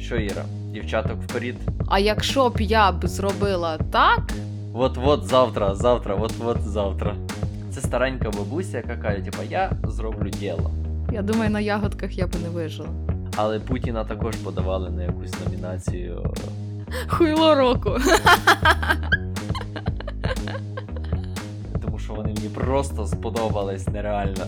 Що, Іра, дівчаток вперед? А якщо б я б зробила так, От-от завтра, завтра, от-от завтра. Це старенька бабуся, яка каже, типа, я зроблю діло. я думаю, на ягодках я б не вижила. Але Путіна також подавали на якусь номінацію. Хуйло року. Тому що вони мені просто сподобались нереально.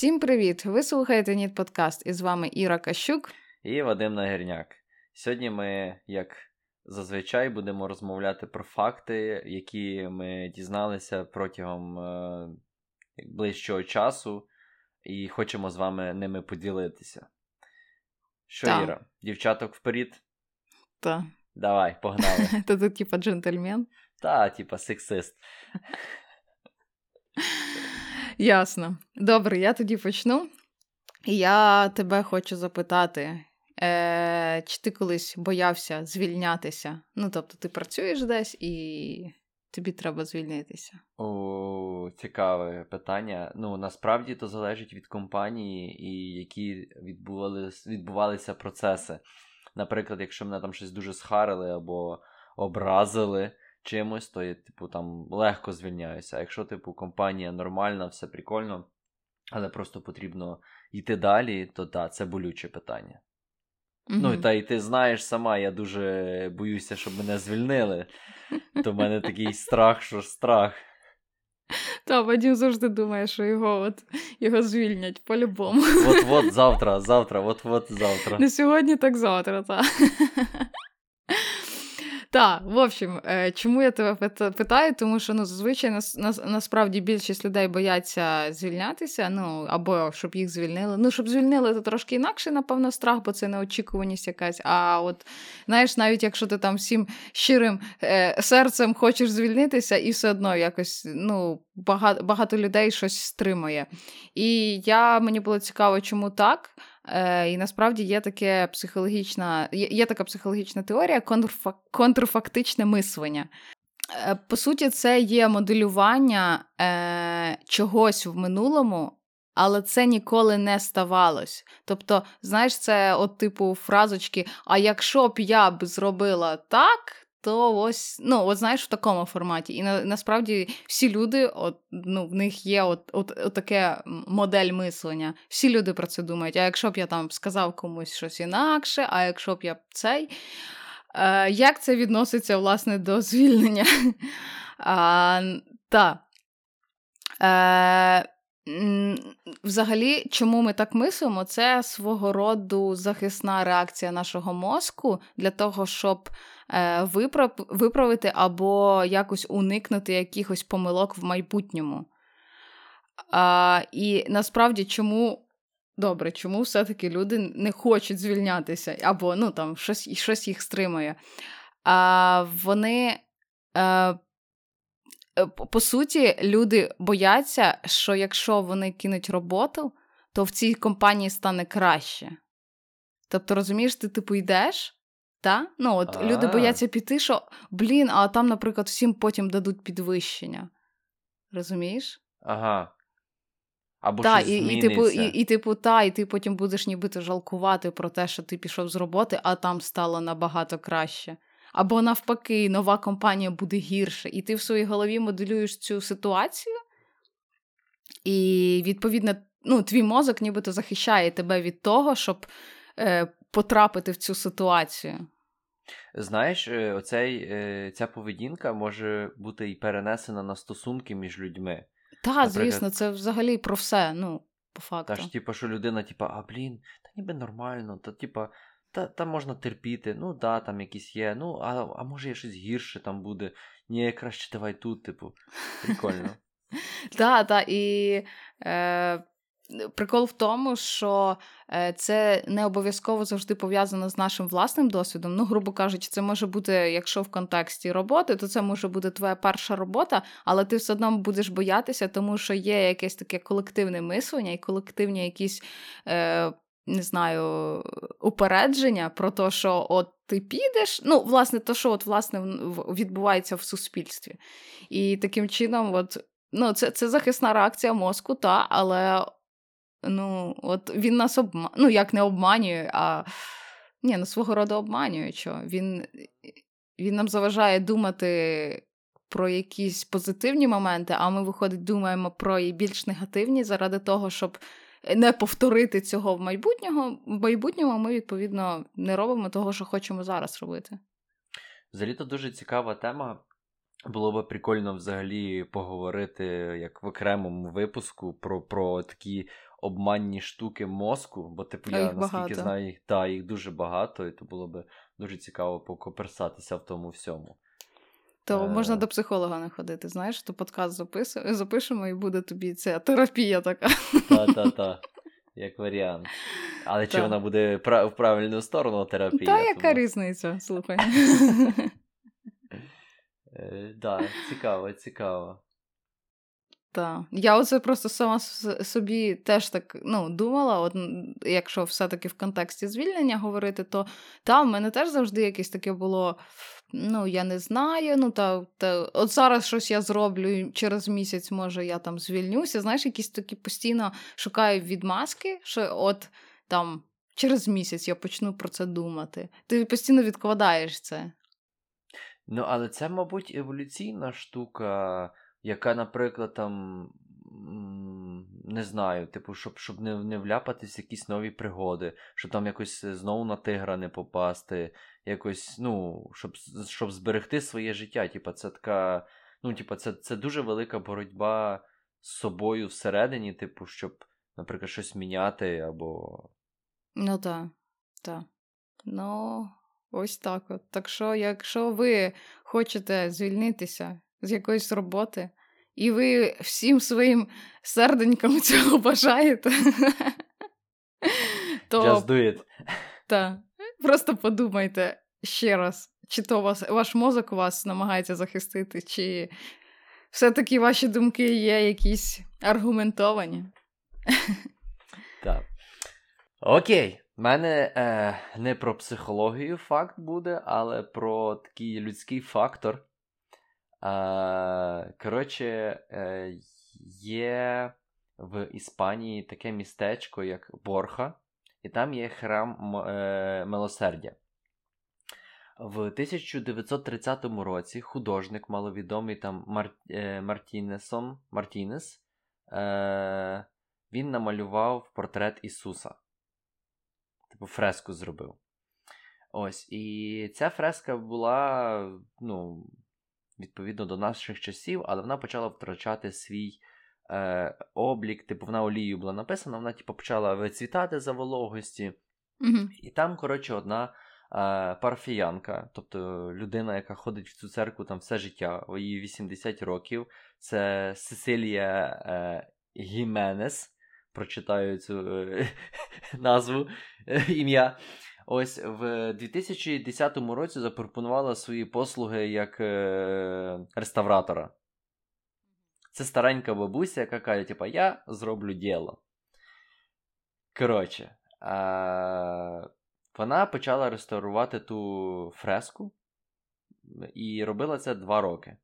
Всім привіт! Ви слухаєте Ніт Подкаст і з вами Іра Кащук. І Вадим Нагірняк. Сьогодні ми, як зазвичай, будемо розмовляти про факти, які ми дізналися протягом е, ближчого часу, і хочемо з вами ними поділитися. Що, Так. Іра, дівчаток вперед? Та Давай, погнали. ти тут, типа, джентльмен. Та, типа, сексист. Ясно. Добре, я тоді почну. Я тебе хочу запитати, е, чи ти колись боявся звільнятися? Ну, тобто, ти працюєш десь і тобі треба звільнитися. О, цікаве питання. Ну, насправді то залежить від компанії і які відбувалися, відбувалися процеси. Наприклад, якщо мене там щось дуже схарили або образили чимось, то я, типу, там легко звільняюся. А якщо, типу, компанія нормальна, все прикольно, але просто потрібно йти далі, то так, це болюче питання. Ну, та й ти знаєш сама, я дуже боюся, щоб мене звільнили. То в мене такий страх, що страх. Та Вадим завжди думає, що його от його звільнять по-любому. Вот-вот завтра, завтра, вот-вот завтра. Не сьогодні, так завтра, так. Так, в общем, е, чому я тебе питаю? Тому що ну, зазвичай нас, насправді більшість людей бояться звільнятися, ну або щоб їх звільнили. Ну, щоб звільнили, то трошки інакше, напевно, страх, бо це неочікуваність якась. А от знаєш, навіть якщо ти там всім щирим е, серцем хочеш звільнитися, і все одно якось ну, багато, багато людей щось стримує. І я мені було цікаво, чому так. Е, і насправді є таке психологічна, є, є така психологічна теорія контрфа, контрфактичне мислення. Е, по суті, це є моделювання е, чогось в минулому, але це ніколи не ставалось. Тобто, знаєш, це от типу фразочки: а якщо б я б зробила так. То ось, ну, от знаєш, в такому форматі. І на, насправді всі люди, от, ну, в них є от, от, от таке модель мислення. Всі люди про це думають. А якщо б я там сказав комусь щось інакше, а якщо б я цей. Е, як це відноситься, власне, до звільнення? А, та. Е, Взагалі, чому ми так мислимо? Це свого роду захисна реакція нашого мозку для того, щоб е, виправити або якось уникнути якихось помилок в майбутньому. А, і насправді, чому. Добре, чому все-таки люди не хочуть звільнятися, або ну, там, щось, щось їх стримує. А, вони, е, е, по- по суті, люди бояться, що якщо вони кинуть роботу, то в цій компанії стане краще. Тобто, розумієш, ти типу йдеш, та? Ну, от люди А. бояться піти, що блін, а там, наприклад, всім потім дадуть підвищення. Розумієш? Ага. Або щось і, і, типу, і, і, типу, та, і ти потім будеш нібито жалкувати про те, що ти пішов з роботи, а там стало набагато краще. Або навпаки, нова компанія буде гірше, і ти в своїй голові моделюєш цю ситуацію, і, відповідно, ну, твій мозок нібито захищає тебе від того, щоб е, потрапити в цю ситуацію. Знаєш, е, оцей, е, ця поведінка може бути і перенесена на стосунки між людьми. Та, Наприклад- звісно, це взагалі про все, ну, по факту. Та ж, типу, що людина, типу, а блін, та ніби нормально, та типу, та, та можна терпіти, ну да, там якісь є, ну, а, а може є щось гірше там буде. Ні, краще давай тут, типу. Прикольно. Так, так, і е, прикол в тому, що е, це не обов'язково завжди пов'язано з нашим власним досвідом. Ну, грубо кажучи, це може бути, якщо в контексті роботи, то це може бути твоя перша робота, але ти все одно будеш боятися, тому що є якесь таке колективне мислення і колективні якісь. Е, не знаю, упередження про те, що от ти підеш. Ну, власне, то, що от, власне, відбувається в суспільстві. І таким чином, от, ну, це це захисна реакція мозку, та, але ну, от він нас обманює, ну, як не обманює, а ні, ну, свого роду обманює. що Він, Він нам заважає думати. Про якісь позитивні моменти, а ми, виходить, думаємо про більш негативні заради того, щоб не повторити цього в майбутнього. В майбутньому ми, відповідно, не робимо того, що хочемо зараз робити. Взагалі то дуже цікава тема. Було би прикольно взагалі поговорити як в окремому випуску про про такі обманні штуки мозку, бо типу я наскільки багато. знаю, їх та, їх дуже багато, і то було би дуже цікаво покоперсатися в тому всьому. То е... можна до психолога не ходити, знаєш, то подкаст записуємо, запишемо, і буде тобі ця терапія така. Та-та-та, як варіант. Але чи вона буде в правильну сторону терапія? Та яка різниця, слухай. Так, е, цікаво, цікаво. Так. Я оце просто сама собі теж так ну, думала, от якщо все-таки в контексті звільнення говорити, то там в мене теж завжди якесь таке було. Ну, я не знаю. Ну, та, та от зараз щось я зроблю, через місяць, може, я там звільнюся. Знаєш, якісь такі постійно шукаю відмазки, що от там через місяць я почну про це думати. Ти постійно відкладаєш це. Ну, але це, мабуть, еволюційна штука яка, наприклад, там. Не знаю, типу, щоб щоб не не вляпатись в якісь нові пригоди, щоб там якось е, знову на тигра не попасти, якось, ну, щоб щоб зберегти своє життя. Типу, це така, ну, типу, це це дуже велика боротьба з собою всередині, типу, щоб, наприклад, щось міняти або. Ну так, так. Ну, ось так от. Так що, якщо ви хочете звільнитися з якоїсь роботи, і ви всім своїм серденьком цього бажаєте. то... Just do it. Так. Просто подумайте ще раз, чи то вас, ваш мозок вас намагається захистити, чи все-таки ваші думки є якісь аргументовані. Так. Окей. У мене е, не про психологію факт буде, але про такий людський фактор. Коротше, е, є в Іспанії таке містечко, як Борха, і там є храм е, милосердя. В 1930 році художник маловідомий там Мар... Е, Мартінесом, Мартінес, він намалював портрет Ісуса. Типу фреску зробив. Ось. І ця фреска була, ну, відповідно до наших часів, але вона почала втрачати свій е, облік, типу вона олією була написана, вона типу, почала вицвітати за вологості. mm І там, коротше, одна е, парафіянка, тобто людина, яка ходить в цю церкву там все життя, їй 80 років, це Сесилія е, Гіменес. Прочитаю цю е, назву е, ім'я. Ось в 2010 році запропонувала свої послуги як е, реставратора. Це старенька бабуся, яка каже, типа, я зроблю діло. Коротше, а, вона почала реставрувати ту фреску і робила це два роки.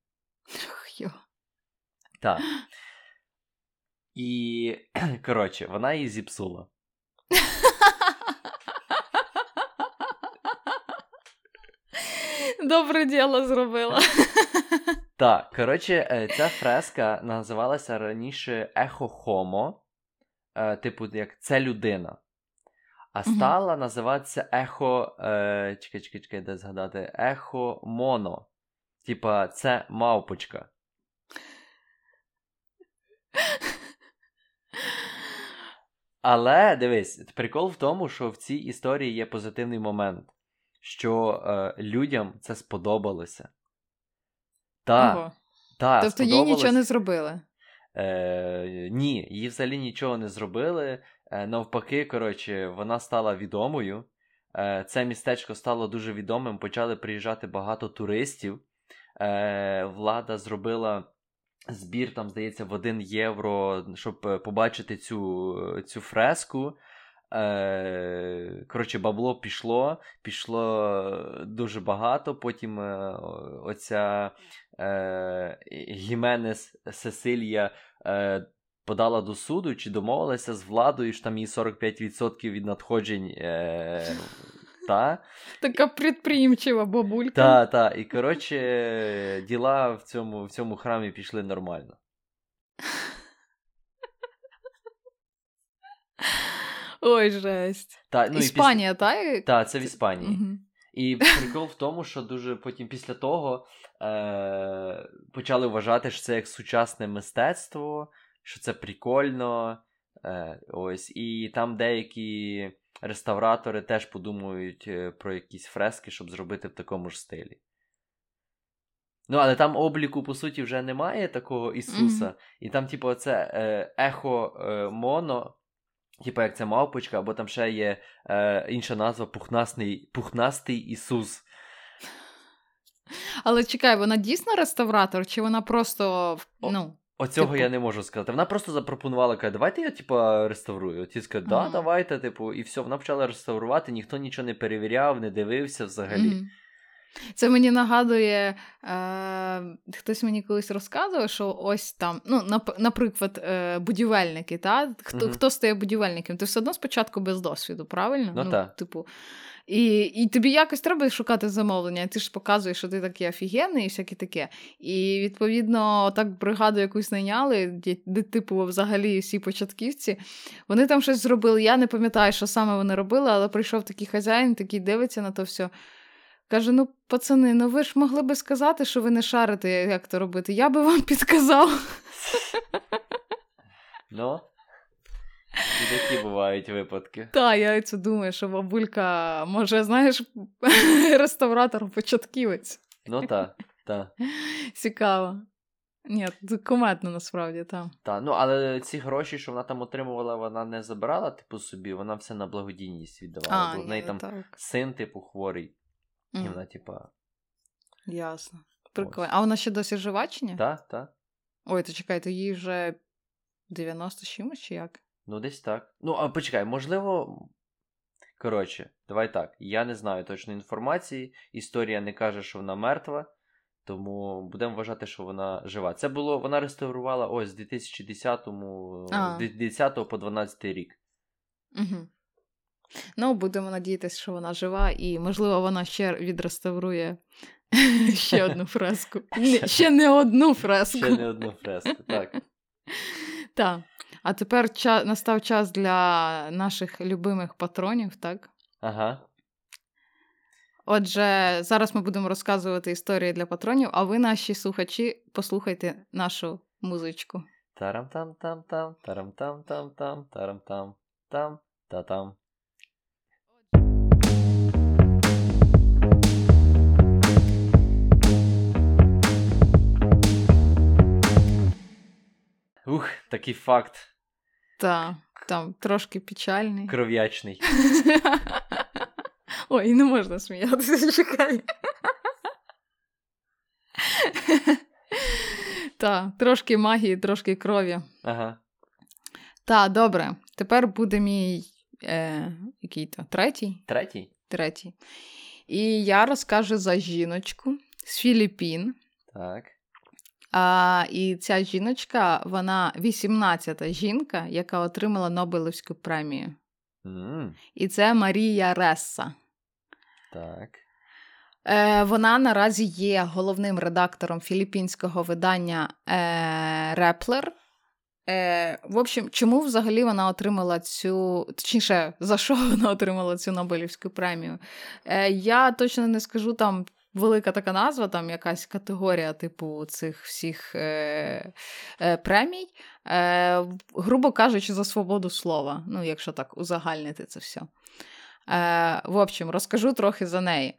Так. І, коротше, вона її зіпсула. Добре діло зробила. Так, коротше, е, ця фреска називалася раніше Ехо Хомо, е, типу, як це людина. А стала угу. називатися Ехо. Е, чекай, чекай, чекай, де згадати, Ехо Моно. Типа, це мавпочка. Але дивись, прикол в тому, що в цій історії є позитивний момент що е, людям це сподобалося. Так, та, Тобто їй нічого не зробили? Е, Ні, їй взагалі нічого не зробили. Е, навпаки, коротше, вона стала відомою. Е, Це містечко стало дуже відомим. Почали приїжджати багато туристів. Е, Влада зробила. Збір, там, здається, в 1 євро, щоб побачити цю цю фреску. Е, Коротше, бабло пішло, пішло дуже багато. Потім е, оця е, Гіменес Сесилія подала до суду чи домовилася з владою, що там їй 45% від надходжень. Та. Така підприємчива бабулька. Та, та. І коротше, діла в цьому, в цьому храмі пішли нормально. Ой, жесть. Та, ну, Іспанія, після... та? Так, це в Іспанії. Угу. І прикол в тому, що дуже потім після того е- почали вважати, що це як сучасне мистецтво, що це прикольно. Е- ось. І там деякі реставратори теж подумають е, про якісь фрески, щоб зробити в такому ж стилі. Ну, але там обліку, по суті, вже немає такого Ісуса. Mm-hmm. І там, типу, це е, ехо е, моно, типу, як це мавпочка, або там ще є е, інша назва Пухнастий, Пухнастий Ісус. Але чекай, вона дійсно реставратор, чи вона просто. ну... Оцього типу... я не можу сказати. Вона просто запропонувала, каже, давайте я, типу, реставрую. Ті сказали, да, ага. давайте, типу, і все, вона почала реставрувати, ніхто нічого не перевіряв, не дивився взагалі. Mm-hmm. Це мені нагадує, е, хтось мені колись розказував, що ось там, ну, наприклад, е, будівельники, та? Хто mm-hmm. хто стає будівельником? Ти все одно спочатку без досвіду, правильно? Ну, ну так. Типу, і і тобі якось треба шукати замовлення, ти ж показуєш, що ти такий офігенний і всяке таке. І відповідно, так бригаду якусь найняли, де, де типу, взагалі всі початківці. Вони там щось зробили. Я не пам'ятаю, що саме вони робили, але прийшов такий хазяїн, такий дивиться на то все. Каже: ну, пацани, ну ви ж могли би сказати, що ви не шарите, як то робити. Я би вам підказав. Ну, і такі бувають випадки. Так, я це думаю, що бабулька, може, знаєш, реставратор-початківець. Ну так, так. Цікаво. Ні, куметно насправді, так. Так, ну але ці гроші, що вона там отримувала, вона не забирала, типу, собі, вона все на благодійність віддавала. А, бо в неї там так. син, типу, хворий. Mm. І вона, типа. Ясно. Прикольно. А вона ще досі жива чи ні? Так, так. Ой, то чекайте, їй вже 90 чимось, чи як? Ну, десь так. Ну, а почекай, можливо. Коротше, давай так. Я не знаю точної інформації. Історія не каже, що вона мертва, тому будемо вважати, що вона жива. Це було, вона реставрувала ось з 2010 з 10 по 12 рік. Угу. Ну, будемо надіятися, що вона жива, і, можливо, вона ще відреставрує ще одну фреску. Ще не одну фреску. Ще не одну фреску, так. Так. А тепер ча- настав час для наших любимих патронів, так? Ага. Отже, зараз ми будемо розказувати історії для патронів, а ви, наші слухачі, послухайте нашу музичку. Тарам-там-там-там, тарам-там-там-там, тарам-там, там, та-там. Ух, такий факт. Так, там трошки печальний. Кров'ячний. Ой, не можна сміятися, чекай. Так, трошки магії, трошки крові. Ага. Так, добре. Тепер буде мій е, який то третій? Третій? Третій. І я розкажу за жіночку з Філіппін. Так. А, І ця жіночка, вона 18-та жінка, яка отримала Нобелівську премію. Mm. І це Марія Ресса. Так. Е, Вона наразі є головним редактором філіппінського видання е, Реплер. Е, В общем, чому взагалі вона отримала цю, точніше, за що вона отримала цю Нобелівську премію? Е, Я точно не скажу там велика така назва, там якась категорія, типу, цих всіх е, е, премій, е, грубо кажучи, за свободу слова. Ну, якщо так узагальнити це все. Е, В общем, розкажу трохи за неї. Е,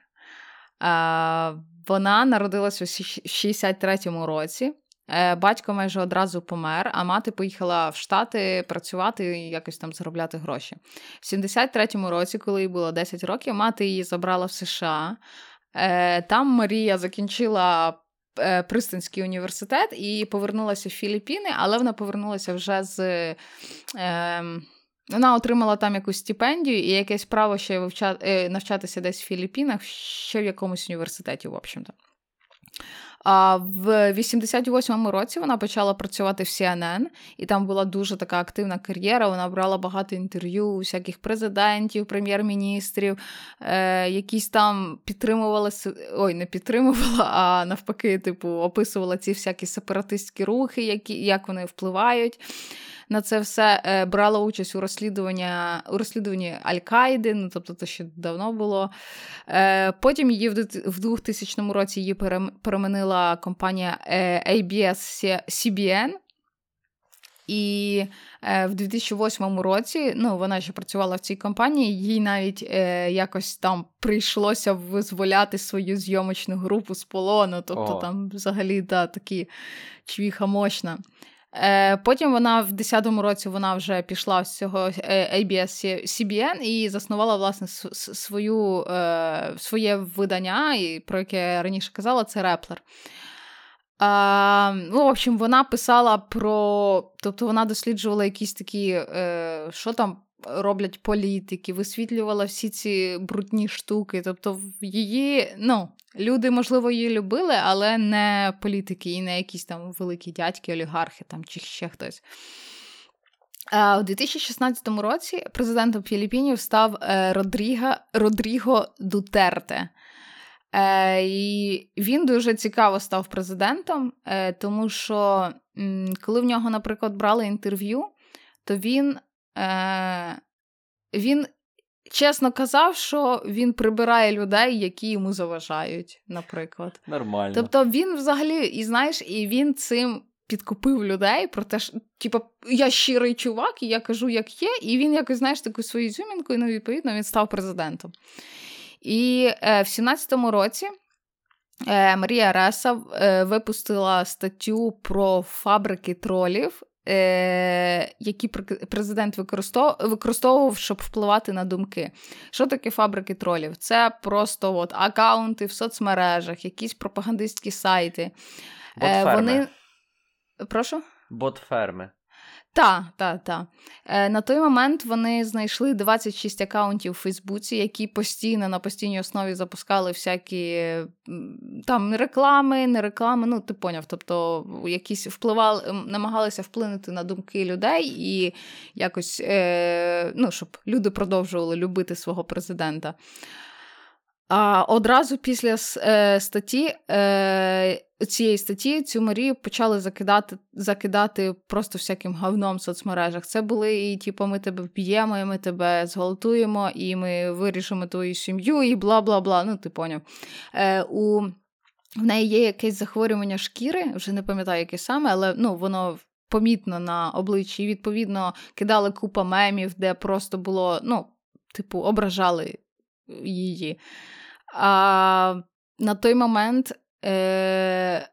Вона народилась у 63-му році. Е, батько майже одразу помер, а мати поїхала в Штати працювати і якось там заробляти гроші. В 73-му році, коли їй було 10 років, мати її забрала в США. Е, там Марія закінчила Пристанський Пристинський університет і повернулася в Філіппіни, але вона повернулася вже з Е, вона отримала там якусь стипендію і якесь право ще вивчати, навчатися десь в Філіппінах, ще в якомусь університеті, в общем-то. А в 88-му році вона почала працювати в CNN, і там була дуже така активна кар'єра. Вона брала багато інтерв'ю, усяких президентів, прем'єр-міністрів, е, якісь там підтримувала ой, не підтримувала, а навпаки, типу, описувала ці всякі сепаратистські рухи, які, як вони впливають на це все е, брала участь у розслідуванні у розслідуванні Аль-Каїди, ну тобто це ще давно було. Е, потім її в 2000 році її переманила компанія е, ABS CBN. І е, в 2008 році ну, вона ще працювала в цій компанії, їй навіть е, якось там прийшлося визволяти свою зйомочну групу з полону. Тобто О. там взагалі да, такі чвіха мощна. Е, потім вона в 10-му році вона вже пішла з цього е, ABS CBN і заснувала власне свою, е, своє видання, про яке я раніше казала, це Реплер. Ну, В общем, вона писала про. Тобто вона досліджувала якісь такі, що там роблять політики, висвітлювала всі ці брудні штуки. Тобто, її, ну, люди, можливо, її любили, але не політики і не якісь там великі дядьки, олігархи там чи ще хтось. У 2016 році президентом Філіппінів став е, Родріго, Родріго Дутерте. Е, і він дуже цікаво став президентом, е, тому що коли в нього, наприклад, брали інтерв'ю, то він Е, він чесно казав, що він прибирає людей, які йому заважають, наприклад. Нормально. Тобто він взагалі, і знаєш, і він цим. Підкупив людей про те, що типу, я щирий чувак, і я кажу, як є, і він якось, знаєш, таку свою зюмінку, і ну, відповідно він став президентом. І е, в 17-му році е, Марія Реса е, випустила статтю про фабрики тролів які президент використовував, щоб впливати на думки. Що таке фабрики тролів? Це просто от акаунти в соцмережах, якісь пропагандистські сайти. Е, Вони... Прошу? Бот-ферми. Так, так, так. Е, на той момент вони знайшли 26 акаунтів у Фейсбуці, які постійно на постійній основі запускали всякі там реклами, не реклами. Ну, ти поняв, тобто якісь впливали, намагалися вплинути на думки людей і якось е, ну, щоб люди продовжували любити свого президента. А одразу після е, статті е, цієї статті цю Марію почали закидати закидати просто всяким говном в соцмережах. Це були і типу, ми тебе б'ємо, і ми тебе зґвалтуємо, і ми вирішимо твою сім'ю, і бла бла бла. Ну, ти поняв. Е, у в неї є якесь захворювання шкіри, вже не пам'ятаю, яке саме, але ну, воно помітно на обличчі. І відповідно кидали купа мемів, де просто було, ну, типу, ображали її. А на той момент е,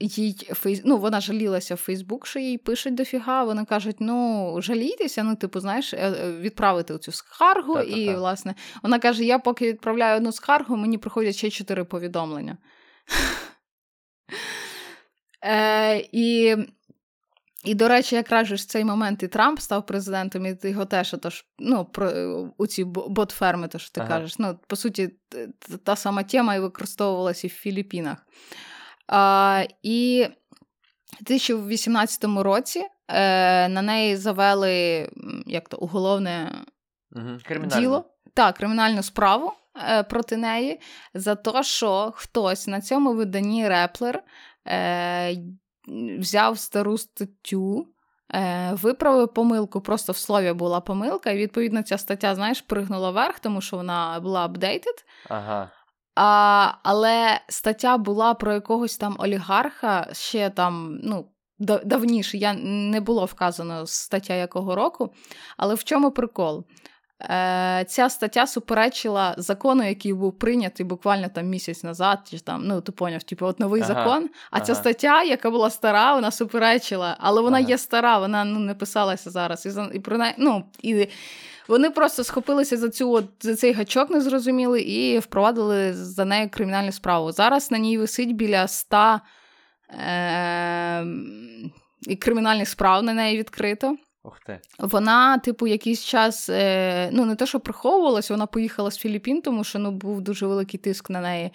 їй фейс... ну, вона жалілася в Фейсбук, що їй пишуть дофіга. Вони кажуть: ну, жалійтеся, ну, типу, знаєш, е, е, відправити цю скаргу. Та-та-та. І, власне, вона каже: Я поки відправляю одну скаргу, мені приходять ще чотири повідомлення. Е, І і, до речі, якраз ж в цей момент і Трамп став президентом, і його теж отож, ну, про у ці бот-ферми, то що ти ага. кажеш. Ну, По суті, та сама тема і використовувалася і в Філіппінах. А, І в 2018 році е, на неї завели як то, уголовне угу. діло. Так, кримінальну справу е, проти неї за те, що хтось на цьому виданні Реплер. Е, взяв стару статтю, е, виправив помилку, просто в слові була помилка, і відповідно ця стаття, знаєш, пригнула вверх, тому що вона була апдейтед. Ага. А, Але стаття була про якогось там олігарха ще там, ну. Давніше я не було вказано стаття якого року, але в чому прикол? Е, Ця стаття суперечила закону, який був прийнятий буквально там місяць назад, чи там, ну ти поняв, типу, от новий ага, закон. А ага. ця стаття, яка була стара, вона суперечила, але вона ага. є стара, вона ну, не писалася зараз. І і про неї, ну, і вони просто схопилися за цю от, за цей гачок, незрозумілий, і впровадили за нею кримінальну справу. Зараз на ній висить біля ста е- і кримінальних справ на неї відкрито. Ох ти. Вона, типу, якийсь час, е, ну, не те, що приховувалась, вона поїхала з Філіппін, тому що ну, був дуже великий тиск на неї.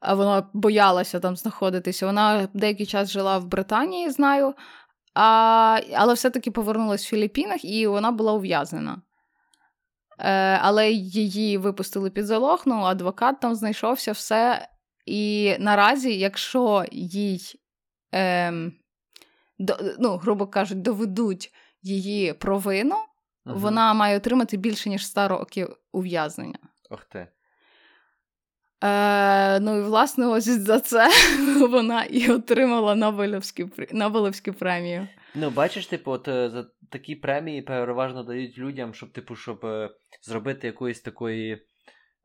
А вона боялася там знаходитися. Вона деякий час жила в Британії, знаю, а, але все-таки повернулася в Філіппінах і вона була ув'язнена. Е, Але її випустили під залог, ну, адвокат там знайшовся, все. І наразі, якщо їй, е, до, ну, грубо кажуть, доведуть її провину, угу. вона має отримати більше, ніж 100 років ув'язнення. Ох ти. Е, Ну і власне, ось за це вона і отримала Нобелівську Нобелівську премію. Ну, бачиш, типу, от е, за такі премії переважно дають людям, щоб, типу, щоб е, зробити якоїсь такої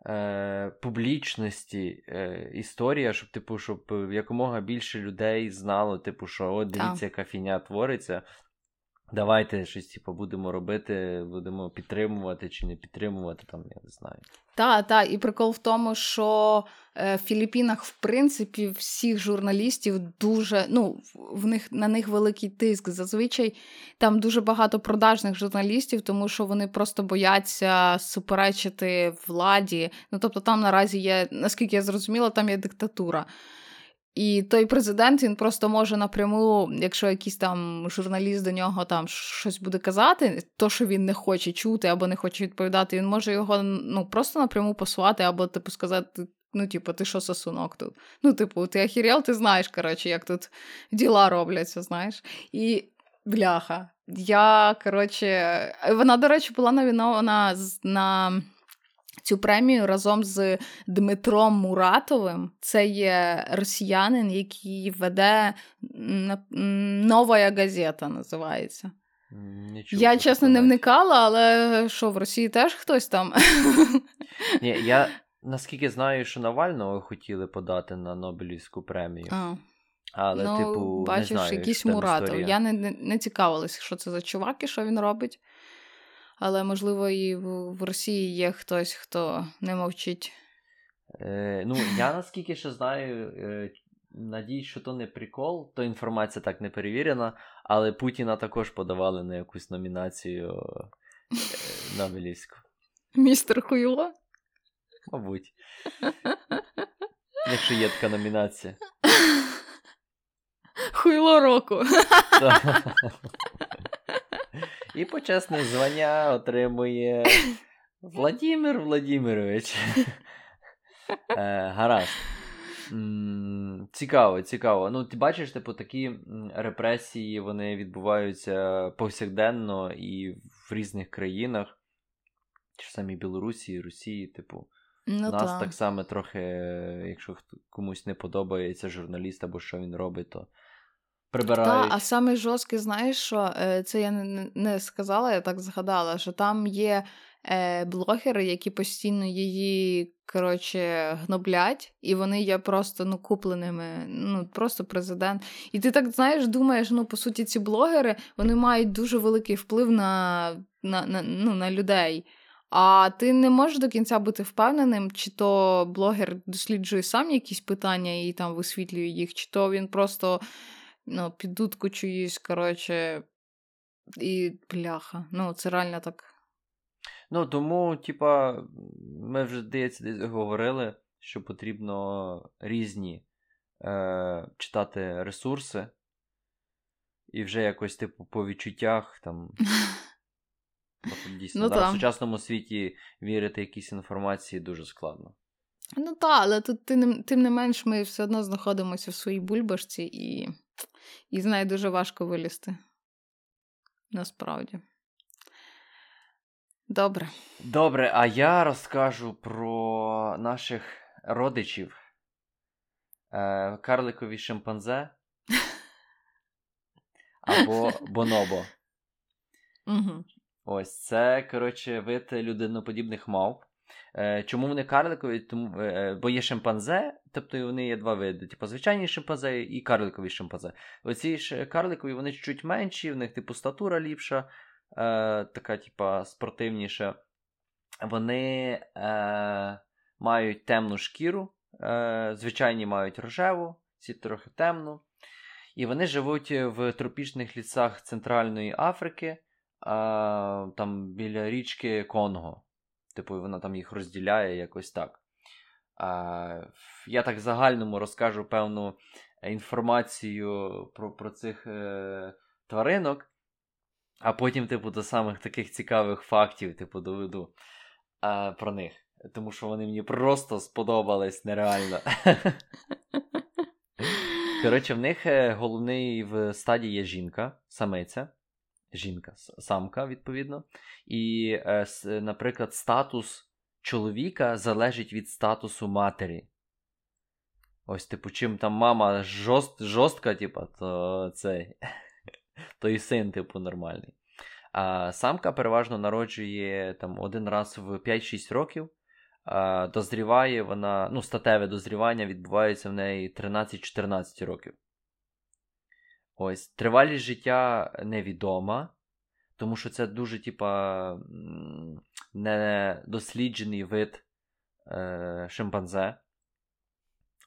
е, публічності е, історія, щоб, типу, щоб якомога більше людей знало, типу, що от дивіться, яка фіня твориться. Давайте щось типу, будемо робити, будемо підтримувати чи не підтримувати, там, я не знаю. Так, так, і прикол в тому, що е, в Філіппінах, в принципі, всіх журналістів дуже ну, в них на них великий тиск. Зазвичай там дуже багато продажних журналістів, тому що вони просто бояться суперечити владі. Ну тобто, там наразі є, наскільки я зрозуміла, там є диктатура. І той президент він просто може напряму, якщо якийсь там журналіст до нього там щось буде казати, то що він не хоче чути або не хоче відповідати, він може його ну просто напряму послати, або типу сказати. Ну, типу, ти що сосунок тут? Ну, типу, ти ахірел, ти знаєш, коротше, як тут діла робляться, знаєш. І бляха. Я, коротше, вона, до речі, була навінована на Цю премію разом з Дмитром Муратовим. Це є росіянин, який веде Нова газета, називається. Нічого я, чесно, не вникала, але що, в Росії теж хтось там? Ні, Я наскільки знаю, що Навального хотіли подати на Нобелівську премію. А. Але, ну, типу, бачиш, не знаю, якийсь Муратов. Я не, не не, цікавилася, що це за чувак і що він робить але можливо і в Росії є хтось, хто не мовчить. Е, Ну, я наскільки ще знаю, е, надіюсь, що то не прикол, то інформація так не перевірена, але Путіна також подавали на якусь номінацію е, Нобелівську. Містер Хуйло? Мабуть. Якщо є така номінація. Хуйло року. І почесне звання отримує Владимир Владимирович. Е, гаразд. Цікаво, цікаво. Ну, ти бачиш, типу, такі репресії вони відбуваються повсякденно і в різних країнах, чи самі Білорусі, Росії, типу. Ну, Нас та. так само трохи, якщо комусь не подобається журналіст або що він робить, то прибирають. Так, а саме жорсткий, знаєш, що е, це я не, не сказала, я так згадала, що там є е, блогери, які постійно її коротше, гноблять, і вони є просто ну, купленими, ну, просто президент. І ти так знаєш, думаєш, ну, по суті, ці блогери вони мають дуже великий вплив на, на, на, ну, на людей. А ти не можеш до кінця бути впевненим, чи то блогер досліджує сам якісь питання і там висвітлює їх, чи то він просто ну, під дудку чиюсь, коротше, і бляха. Ну, це реально так. Ну, тому, типа, ми вже здається, десь говорили, що потрібно різні е, читати ресурси, і вже якось, типу, по відчуттях там. Дійсно, ну, да, в сучасному світі вірити якійсь інформації дуже складно. Ну так, але тут тим, тим не менш ми все одно знаходимося в своїй бульбашці і і з неї дуже важко вилізти. Насправді. Добре. Добре, а я розкажу про наших родичів. Е, Карликові шимпанзе або бонобо. Угу. Ось це, коротше, вид людиноподібних мав. Е, чому вони карликові? Тому, е, Бо є шимпанзе, тобто вони є два види: типу звичайні шимпанзе і карликові шимпанзе. Оці ж карликові вони чуть менші, в них типу статура ліпша, е, така, типу, спортивніша. Вони е, мають темну шкіру, е, звичайні мають рожеву, ці трохи темну. І вони живуть в тропічних лісах Центральної Африки а, там біля річки Конго. Типу, вона там їх розділяє якось так. А, Я так в загальному розкажу певну інформацію про про цих е, тваринок, а потім, типу, до самих таких цікавих фактів, типу, доведу е, про них. Тому що вони мені просто сподобались нереально. Коротше, в них е, головний в стадії є жінка, самиця. Жінка, самка, відповідно. І, е, наприклад, статус чоловіка залежить від статусу матері. Ось, типу, чим там мама жорст, жорстка, типу, то цей, то і син, типу, нормальний. А самка переважно народжує там один раз в 5-6 років. Дозріває вона, ну, статеве дозрівання відбувається в неї 13-14 років. Ось, тривалість життя невідома, тому що це дуже, типа, недосліджений вид е, шимпанзе.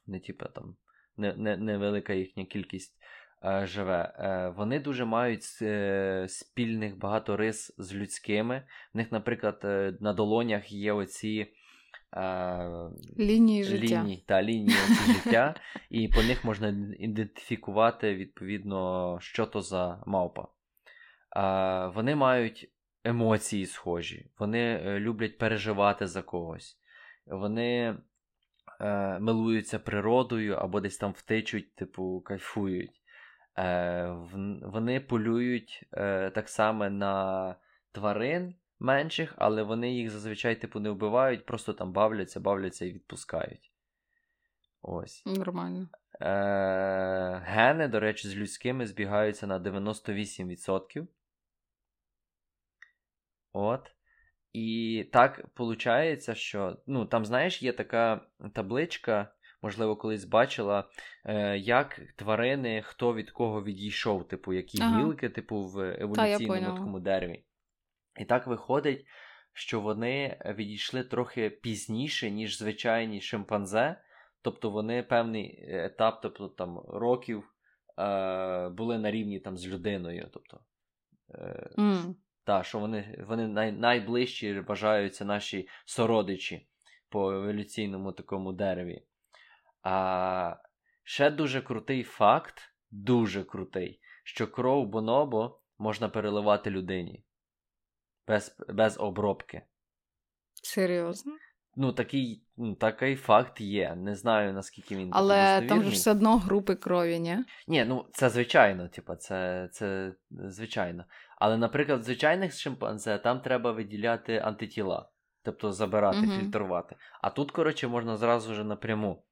Не, типа, там, невелика не, не їхня кількість е, живе. Е, Вони дуже мають е, спільних багато рис з людськими. В них, наприклад, е, на долонях є оці. Е, лінії життя. Лінії, та, лінії життя, і по них можна ідентифікувати, відповідно, що то за мавпа. Е, вони мають емоції схожі, вони е, люблять переживати за когось, вони е, милуються природою або десь там втечуть, типу, кайфують. Е, Вони полюють е, так само на тварин менших, але вони їх зазвичай типу, не вбивають, просто там бавляться, бавляться і відпускають. Ось. Нормально. Е, Гени, до речі, з людськими збігаються на 98%. От. І так виходить, що ну, там, знаєш, є така табличка, можливо, колись бачила, е, як тварини, хто від кого відійшов, типу, які ага. гілки, типу, в еволюційному такому дереві. І так виходить, що вони відійшли трохи пізніше, ніж звичайні шимпанзе. Тобто вони певний етап, тобто там років е, були на рівні там з людиною. Тобто, е, mm. та, що вони вони най, найближчі вважаються наші сородичі по еволюційному такому дереві. А ще дуже крутий факт, дуже крутий, що кров бонобо можна переливати людині без без обробки. Серйозно? Ну, такий ну, такий факт є. Не знаю, наскільки він. Але там ж все одно групи крові, ні? Ні, ну це звичайно, типа, це це звичайно. Але, наприклад, в звичайних шимпанзе там треба виділяти антитіла, тобто забирати, угу. фільтрувати. А тут, коротше, можна зразу вже напряму.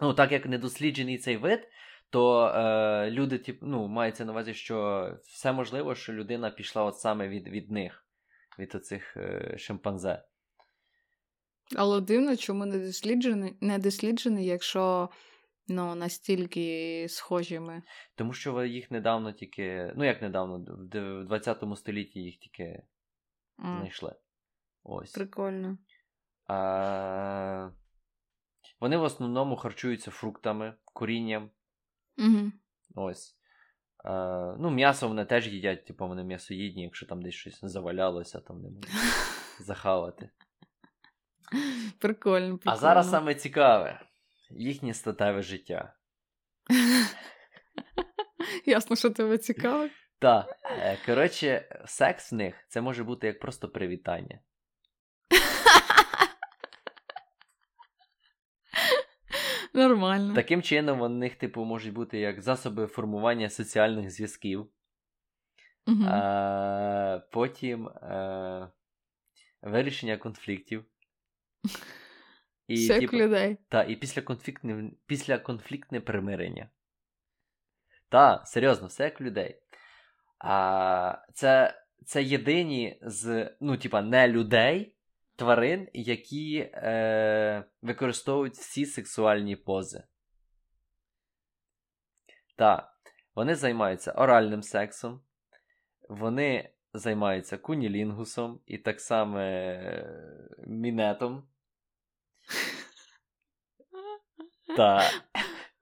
Ну, так як недосліджений цей вид, то е, люди, тип, ну, мається на увазі, що все можливо, що людина пішла от саме від, від них від оцих е, шимпанзе. Але дивно, чому не досліджений, не досліджений, якщо ну, настільки схожі ми. Тому що їх недавно тільки. Ну, як недавно, в 20 столітті їх тільки mm. знайшли. Ось. Прикольно. А... Вони в основному харчуються фруктами, корінням. Угу. Ось. Е, ну, М'ясо вони теж їдять, типу вони м'ясоїдні, якщо там десь щось завалялося, там не можуть захавати. Прикольно, прикольно. А зараз саме цікаве їхнє статеве життя. Ясно, що тебе цікавить. Так. Е, коротше, секс в них це може бути як просто привітання. Нормально. Таким чином, у них, типу, можуть бути як засоби формування соціальних зв'язків. Угу. А, Потім а, вирішення конфліктів. І, Все типу, людей. Та, і після конфліктне, після конфліктне примирення. Та, серйозно, все як людей. А, Це це єдині з, ну, типа, не людей, тварин, які е, використовують всі сексуальні пози. Так, вони займаються оральним сексом, вони займаються кунілінгусом і так само е, мінетом. Так.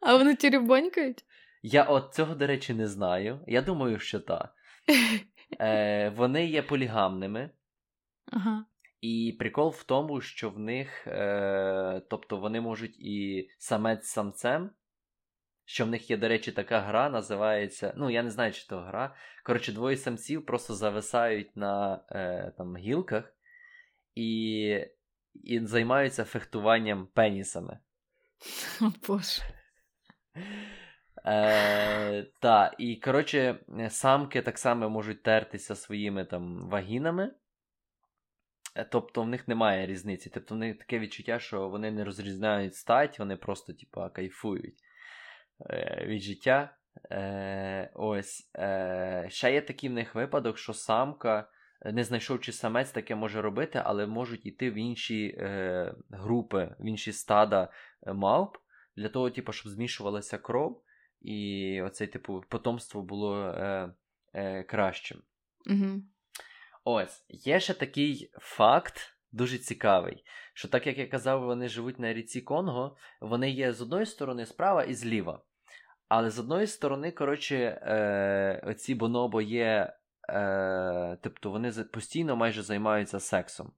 А вони тірібонькають? Я от цього, до речі, не знаю. Я думаю, що так. Е, Вони є полігамними. Ага. І прикол в тому, що в них, е, тобто вони можуть і самець з самцем, що в них є, до речі, така гра, називається. Ну, я не знаю, чи то гра. Коротше, двоє самців просто зависають на е, там, гілках і, і займаються фехтуванням пенісами. О, Боже. Е, Та, і коротше, самки так само можуть тертися своїми там вагінами. Е, тобто в них немає різниці. Тобто в них таке відчуття, що вони не розрізняють стать, вони просто, типа, кайфують е, від життя. Е, Ось. Ще є такий в них випадок, що самка, не знайшовши самець, таке може робити, але можуть йти в інші групи, в інші стада мавп, для того, типу, щоб змішувалася кров, і оце, типу, потомство було кращим. Угу. Ось, є ще такий факт, дуже цікавий, що так як я казав, вони живуть на ріці Конго, вони є з одної сторони справа і зліва. Але з одної сторони, коротше, е, оці бонобо є, е, тобто вони постійно майже займаються сексом.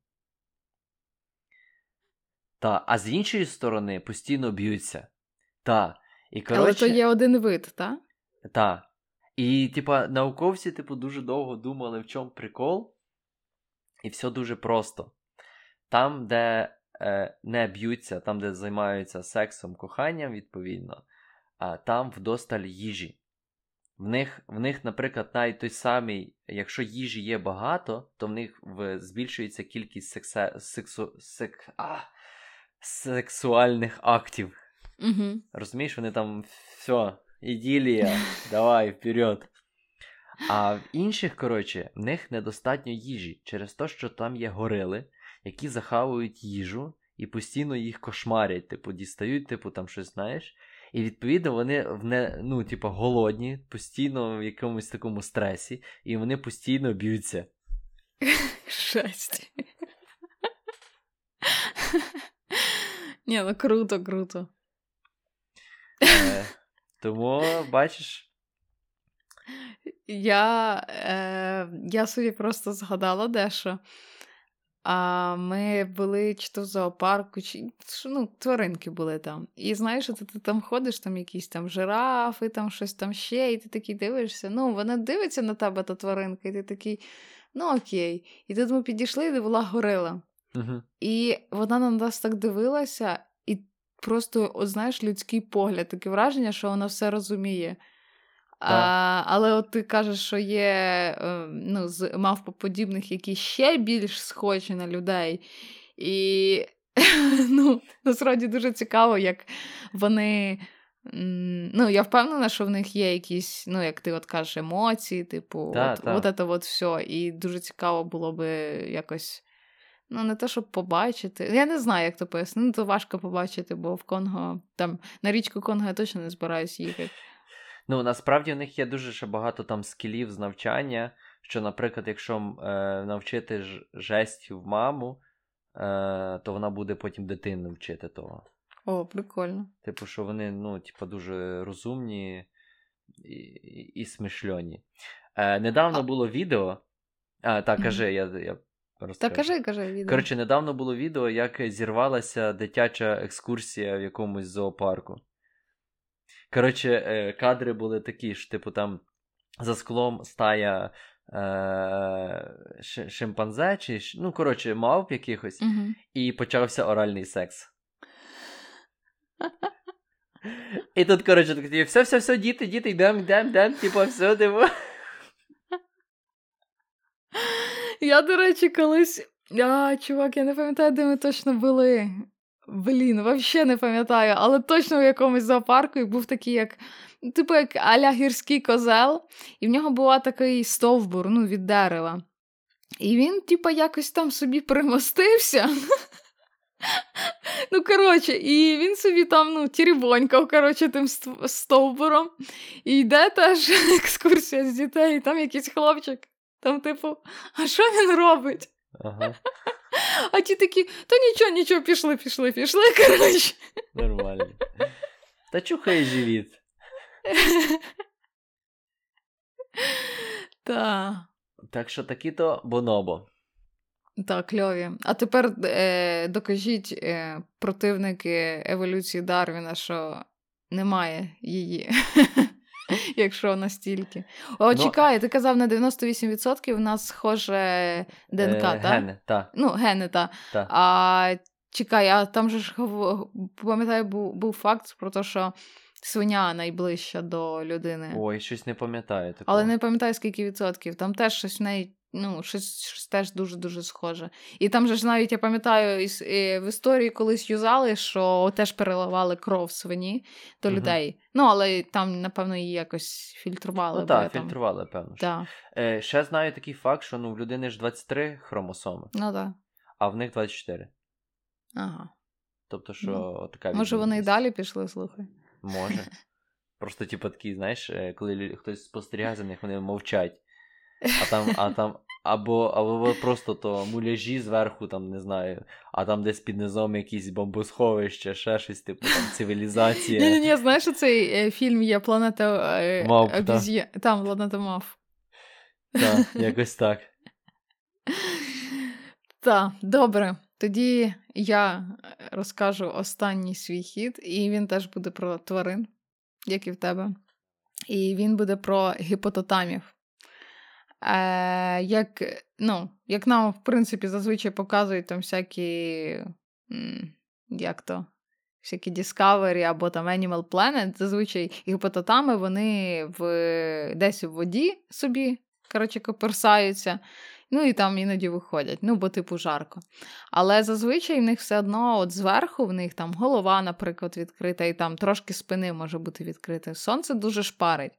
Та, а з іншої сторони постійно б'ються. Та. І, коротше, Але то є один вид, так? Так. І, типа, науковці, типу, дуже довго думали, в чому прикол. І все дуже просто. Там, де е, не б'ються, там, де займаються сексом, коханням, відповідно, а там вдосталь їжі. В них, в них, наприклад, навіть той самий, якщо їжі є багато, то в них в, збільшується кількість сексе, сексу, сек, а, сексуальних актів. Угу. Розумієш, вони там все, іділія, давай вперед. А в інших, коротше, в них недостатньо їжі через те, що там є горили, які захавують їжу і постійно їх кошмарять, типу, дістають, типу, там щось знаєш. І відповідно вони в не, ну, типу, голодні, постійно в якомусь такому стресі, і вони постійно б'ються. Жесть. Ні, ну круто, круто. Е, тому, бачиш. Я е, я собі просто згадала дещо. А Ми були чи то в зоопарку, чи ну, тваринки були там. І знаєш, ти, ти там ходиш, там якісь там жирафи, там щось там ще, і ти такий дивишся. Ну, вона дивиться на тебе, та тваринка, і ти такий, ну окей. І тут ми підійшли, і була горила. Угу. І вона на нас так дивилася, і просто, от, знаєш, людський погляд, таке враження, що вона все розуміє. А, Але от ти кажеш, що є е, ну, з мавпоподібних, які ще більш схожі на людей. І ну, насправді дуже цікаво, як вони. Ну, я впевнена, що в них є якісь, ну, як ти от кажеш, емоції, типу, та, от, та. от це от все. І дуже цікаво було би якось. Ну, не те, щоб побачити. Я не знаю, як то пояснити. Ну, то важко побачити, бо в Конго там на річку Конго я точно не збираюсь їхати. Ну, насправді в них є дуже ще багато там скілів з навчання. Що, наприклад, якщо е, навчити ж, жестів маму, е, то вона буде потім дитину вчити того. О, прикольно. Типу, що вони, ну, типу, дуже розумні і, і, і смишльоні. Е, недавно а... було відео. А, так, кажи, я я розкажу. Так, кажи, кажи, відео. Коротше, недавно було відео, як зірвалася дитяча екскурсія в якомусь зоопарку. Коротше, кадри були такі ж, типу, там за склом стая е, шимпанзе, чи, ну, коротше, мавп якихось, угу. і почався оральний секс. І тут, коротше, так, все, все, все, діти, діти, йдемо, йдемо, йдемо, типу, все, типу. Я, до речі, колись. А, чувак, я не пам'ятаю, де ми точно були. Блін, взагалі не пам'ятаю, але точно в якомусь зоопарку і був такий, як, типу, як аля гірський козел, і в нього була такий стовбур ну, від дерева. І він, типу, якось там собі примостився. Ну, коротше, і він собі там ну, тірібонькав, коротше, тим стовбуром. І йде теж екскурсія з дітей, і там якийсь хлопчик. Там, типу, а що він робить? Ага. А ті такі, то нічого, нічого, пішли, пішли, пішли, коротше. Нормально. Та чухай живіт. Так. Так що такі-то бонобо. Так, кльові. А тепер е, докажіть е, противники еволюції Дарвіна, що немає її. Якщо настільки. О, ну, чекай, ти казав на 98% у нас схоже ДНК, е, так? Гени, так. Ну, гени, та. Та. А чекай, а там же ж пам'ятаю, був, був факт про те, що свиня найближча до людини. Ой, щось не пам'ятаю. Такого. Але не пам'ятаю, скільки відсотків. Там теж щось в неї ну, щось, щось теж дуже-дуже схоже. І там же ж навіть я пам'ятаю і в історії колись юзали, що теж переливали кров свині до угу. людей. Ну, але там, напевно, її якось фільтрували. Ну так, фільтрували, там... певно. Так. Е, Ще знаю такий факт, що ну, в людини ж 23 хромосоми, ну, так. а в них 24. Ага. Тобто, що ну, така Може, вони і далі пішли, слухай. Може. Просто, типу, такі, знаєш, е, коли хтось спостерігає за них, вони мовчать. А там, а там, або або просто то муляжі зверху, там, не знаю, а там десь під низом якісь бомбосховище, ще щось, типу там цивілізація. Ні, ні, ні, знаєш, цей е, фільм є Планета е, та. Там планета мав. Так, якось так. Так, добре. Тоді я розкажу останній свій хід, і він теж буде про тварин, як і в тебе. І він буде про гіпототамів. Е, Як ну, як нам, в принципі, зазвичай показують там всякі. Як то? Всякі Discovery або там Animal Planet, зазвичай гіпототами вони в, десь в воді собі коротше, коперсаються, ну і там іноді виходять, ну, бо типу жарко. Але зазвичай в них все одно от зверху, в них там голова, наприклад, відкрита, і там трошки спини може бути відкрита. Сонце дуже шпарить.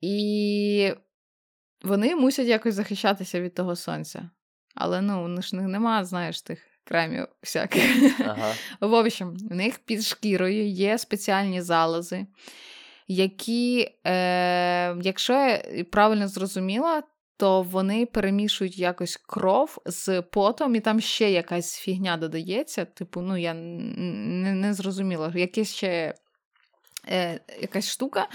І вони мусять якось захищатися від того сонця. Але ну, у них нема, знаєш, тих кремів всяких. Ага. В общем, в них під шкірою є спеціальні залози, які, е, якщо я правильно зрозуміла, то вони перемішують якось кров з потом, і там ще якась фігня додається. Типу, ну я не, не зрозуміла, якась ще е, якась штука,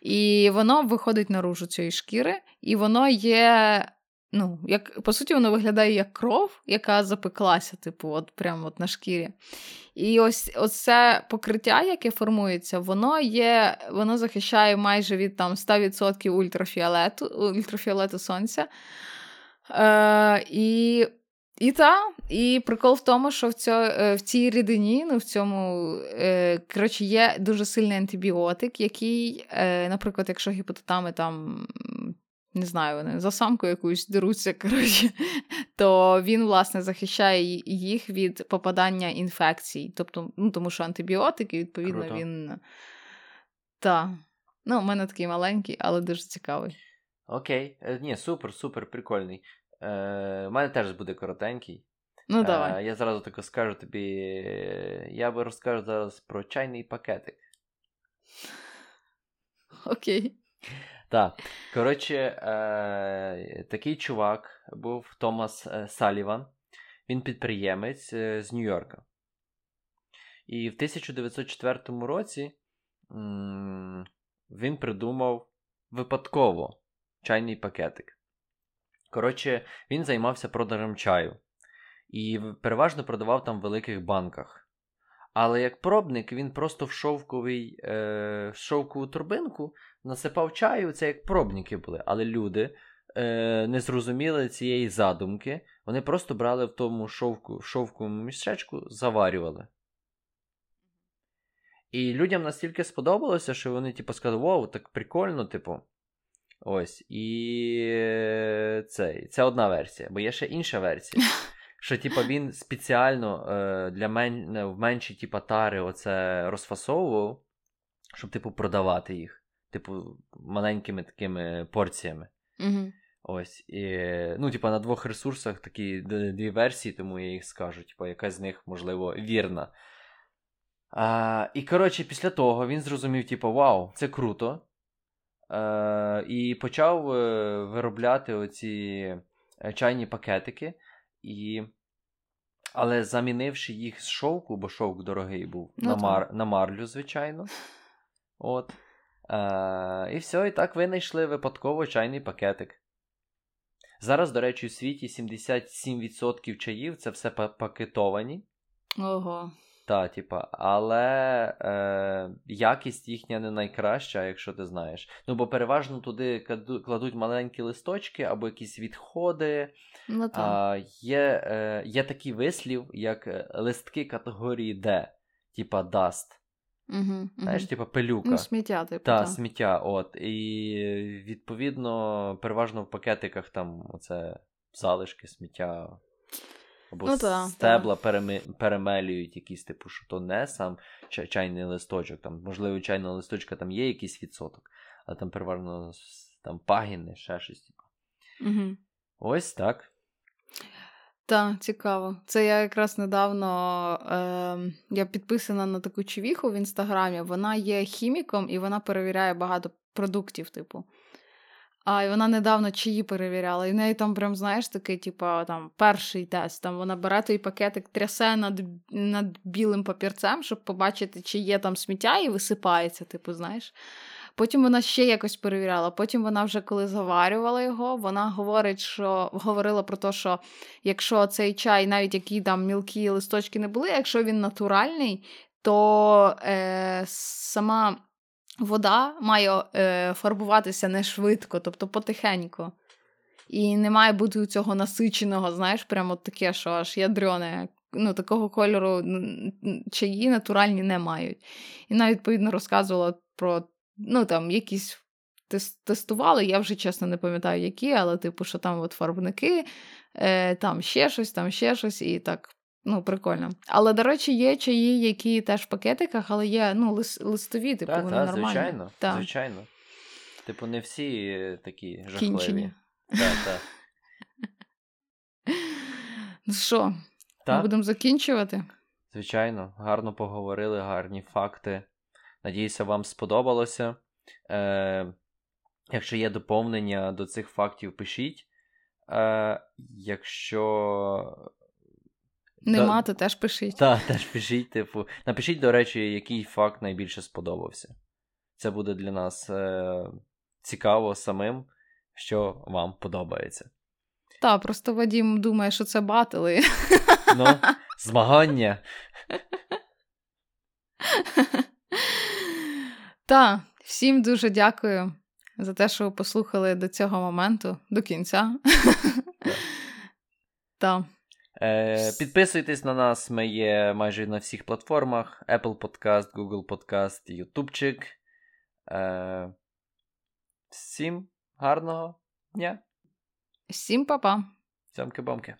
і воно виходить наружу цієї шкіри, і воно є. Ну, як, По суті, воно виглядає як кров, яка запеклася, типу, от прямо от на шкірі. І ось це покриття, яке формується, воно є, воно захищає майже від там 100% ультрафіолету ультрафіолету сонця. Е, І і та, і прикол в тому, що в цьо, е, в цій рідині, ну в цьому е, коротше, є дуже сильний антибіотик, який, е, наприклад, якщо гіпотетами там. Не знаю, вони за самку якусь деруться, коротше, то він, власне, захищає їх від попадання інфекцій. Тобто, ну, тому що антибіотики, відповідно, Круто. він. Так. Ну, у мене такий маленький, але дуже цікавий. Окей. Ні, супер, супер, прикольний. Е, У мене теж буде коротенький. Ну, давай. Е, я зразу тако скажу тобі. Я би розкажу зараз про чайний пакетик. Окей. Так. Коротше, е, такий чувак був Томас е, Саліван. Він підприємець е, з Нью-Йорка. І в 1904 році м- він придумав випадково чайний пакетик. Коротше, він займався продажем чаю і переважно продавав там в великих банках. Але як пробник він просто в шовковий, е, в шовкову турбинку насипав чаю, це як пробники були. Але люди е, не зрозуміли цієї задумки, вони просто брали в тому шовку, в шовковому мішечку, заварювали. І людям настільки сподобалося, що вони типу, сказали, вау, так прикольно, типу. Ось. І цей, це одна версія, бо є ще інша версія. Що, типа, він спеціально е, для мен... в менші типа, тари оце розфасовував, щоб, типу, продавати їх. Типу, маленькими такими порціями. Угу. Ось. І, Ну, типа, на двох ресурсах такі дві версії, тому я їх скажу. Типа, яка з них, можливо, вірна. А, І, коротше, після того він зрозумів, типу, вау, це круто. Е, І почав е, виробляти оці е, чайні пакетики, і... але замінивши їх з шовку, бо шовк дорогий був, ну, на мар... на марлю, звичайно. От. Е, І все, і так винайшли випадково чайний пакетик. Зараз, до речі, у світі 77% чаїв це все пакетовані. Ого. Та, типа, але е, якість їхня не найкраща, якщо ти знаєш. Ну, бо переважно туди кладуть маленькі листочки або якісь відходи. Ну, а, Є е, є такий вислів, як е, листки категорії D, типа dust. Угу, Знаєш, угу. типа пилюка. Ну, сміття, типу. Та, та. сміття. от. І відповідно, переважно в пакетиках там оце залишки сміття. Або ну, та, стебла та. перемелюють якісь, типу, що то не сам чайний листочок. Там, Можливо, чайного листочка там є якийсь відсоток, але там переважно там пагіни, ще щось. Типу. Угу. Ось так. Так, цікаво. Це я якраз недавно е, я підписана на таку човіху в інстаграмі. Вона є хіміком і вона перевіряє багато продуктів, типу. А і вона недавно чиї перевіряла. І в неї там, прям, знаєш, такий, типу, там, перший тест. Там Вона бере той пакетик, трясе над над білим папірцем, щоб побачити, чи є там сміття, і висипається, типу, знаєш. Потім вона ще якось перевіряла. Потім вона вже коли заварювала його, вона говорить, що говорила про те, що якщо цей чай, навіть які там мілкі листочки не були, якщо він натуральний, то е, сама вода має е, фарбуватися не швидко, тобто потихеньку. І не має бути у цього насиченого, знаєш, прямо таке, що аж ядрене. Ну, такого кольору чаї натуральні не мають. І вона, відповідно, розказувала про ну, там, якісь тестували, я вже чесно не пам'ятаю, які, але, типу, що там от фарбники, е, там ще щось, там ще щось, і так. Ну, прикольно. Але, до речі, є чаї, які теж в пакетиках, але є ну, листові, типу, та, вони та, нормальні. Звичайно, та. звичайно. Типу, не всі такі жахливі. Кінчені. Так. Ну що, ми будемо закінчувати? Звичайно, гарно поговорили, гарні факти. Надіюся, вам сподобалося. Е, Якщо є доповнення до цих фактів, пишіть. Е, Якщо. Нема, то теж пишіть. Так, теж пишіть, типу. Напишіть, до речі, який факт найбільше сподобався. Це буде для нас е, цікаво самим, що вам подобається. Так, просто Вадім думає, що це батили. Ну, змагання. Так, всім дуже дякую за те, що ви послухали до цього моменту, до кінця. Так. Е, Підписуйтесь на нас, ми є майже на всіх платформах: Apple Podcast, Google Podcast, Ютубчик. Е, Всім гарного дня. Всім па-па. Цямки-бамки.